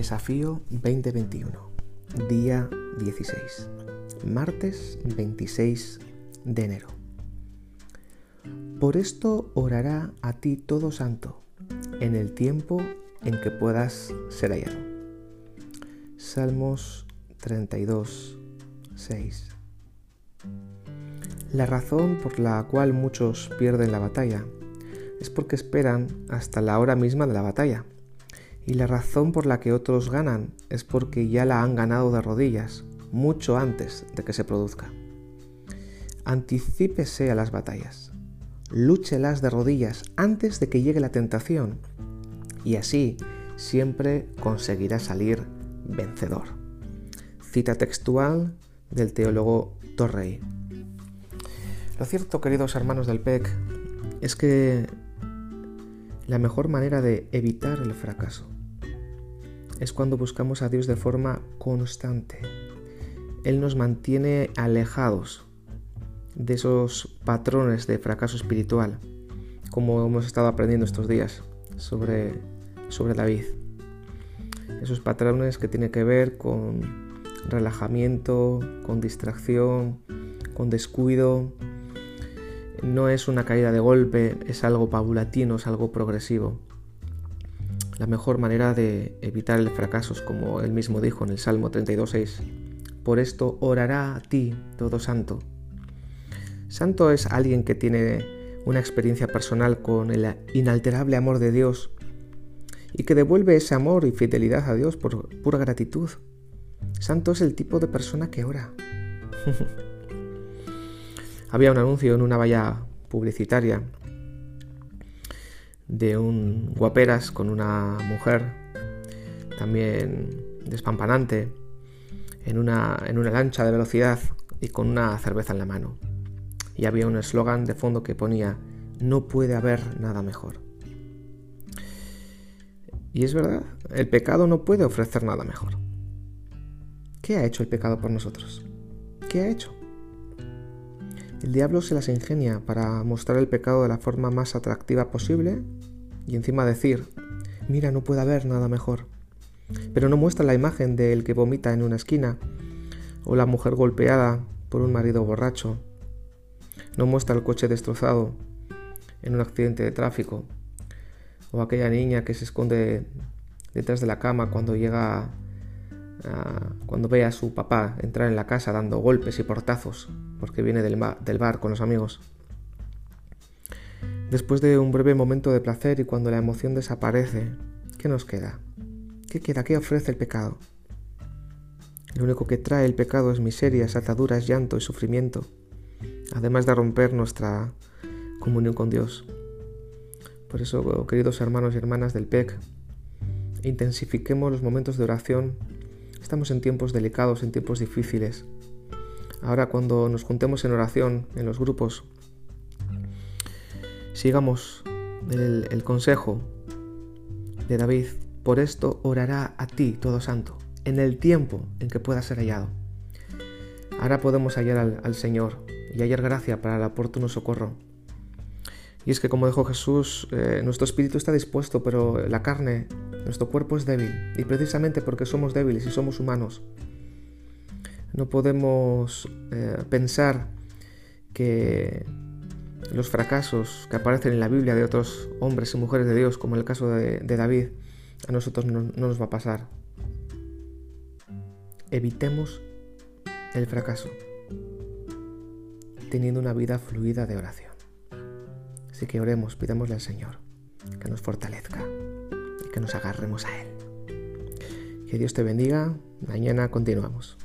Desafío 2021, día 16, martes 26 de enero. Por esto orará a ti todo santo, en el tiempo en que puedas ser hallado. Salmos 32, 6. La razón por la cual muchos pierden la batalla es porque esperan hasta la hora misma de la batalla y la razón por la que otros ganan es porque ya la han ganado de rodillas, mucho antes de que se produzca. Anticípese a las batallas, lúchelas de rodillas antes de que llegue la tentación, y así siempre conseguirá salir vencedor. Cita textual del teólogo Torrey. Lo cierto, queridos hermanos del PEC, es que la mejor manera de evitar el fracaso es cuando buscamos a Dios de forma constante. Él nos mantiene alejados de esos patrones de fracaso espiritual, como hemos estado aprendiendo estos días sobre, sobre David. Esos patrones que tienen que ver con relajamiento, con distracción, con descuido, no es una caída de golpe, es algo paulatino, es algo progresivo. La mejor manera de evitar el fracaso es como él mismo dijo en el Salmo 32.6. Por esto orará a ti, todo santo. Santo es alguien que tiene una experiencia personal con el inalterable amor de Dios y que devuelve ese amor y fidelidad a Dios por pura gratitud. Santo es el tipo de persona que ora. Había un anuncio en una valla publicitaria de un guaperas con una mujer también despampanante en una, en una lancha de velocidad y con una cerveza en la mano. Y había un eslogan de fondo que ponía no puede haber nada mejor. Y es verdad, el pecado no puede ofrecer nada mejor. ¿Qué ha hecho el pecado por nosotros? ¿Qué ha hecho? El diablo se las ingenia para mostrar el pecado de la forma más atractiva posible y encima decir, mira, no puede haber nada mejor. Pero no muestra la imagen del que vomita en una esquina o la mujer golpeada por un marido borracho. No muestra el coche destrozado en un accidente de tráfico o aquella niña que se esconde detrás de la cama cuando llega cuando ve a su papá entrar en la casa dando golpes y portazos porque viene del, del bar con los amigos. Después de un breve momento de placer y cuando la emoción desaparece, ¿qué nos queda? ¿Qué queda? ¿Qué ofrece el pecado? Lo único que trae el pecado es miserias, ataduras, llanto y sufrimiento, además de romper nuestra comunión con Dios. Por eso, queridos hermanos y hermanas del PEC, intensifiquemos los momentos de oración Estamos en tiempos delicados, en tiempos difíciles. Ahora cuando nos juntemos en oración, en los grupos, sigamos el, consejo de David. Por esto orará a ti, todo santo, en el tiempo en que pueda ser hallado. Ahora podemos hallar al, Señor y hallar gracia para el oportuno socorro. Y es que como dijo Jesús, eh, nuestro espíritu está dispuesto, pero la carne nuestro cuerpo es débil y precisamente porque somos débiles y somos humanos, no podemos eh, pensar que los fracasos que aparecen en la Biblia de otros hombres y mujeres de Dios, como el caso de, David, a nosotros no, no nos va a pasar. Evitemos el fracaso teniendo una vida fluida de oración. Así que oremos, pidámosle al Señor que nos fortalezca que nos agarremos a Él. Que Dios te bendiga. Mañana continuamos.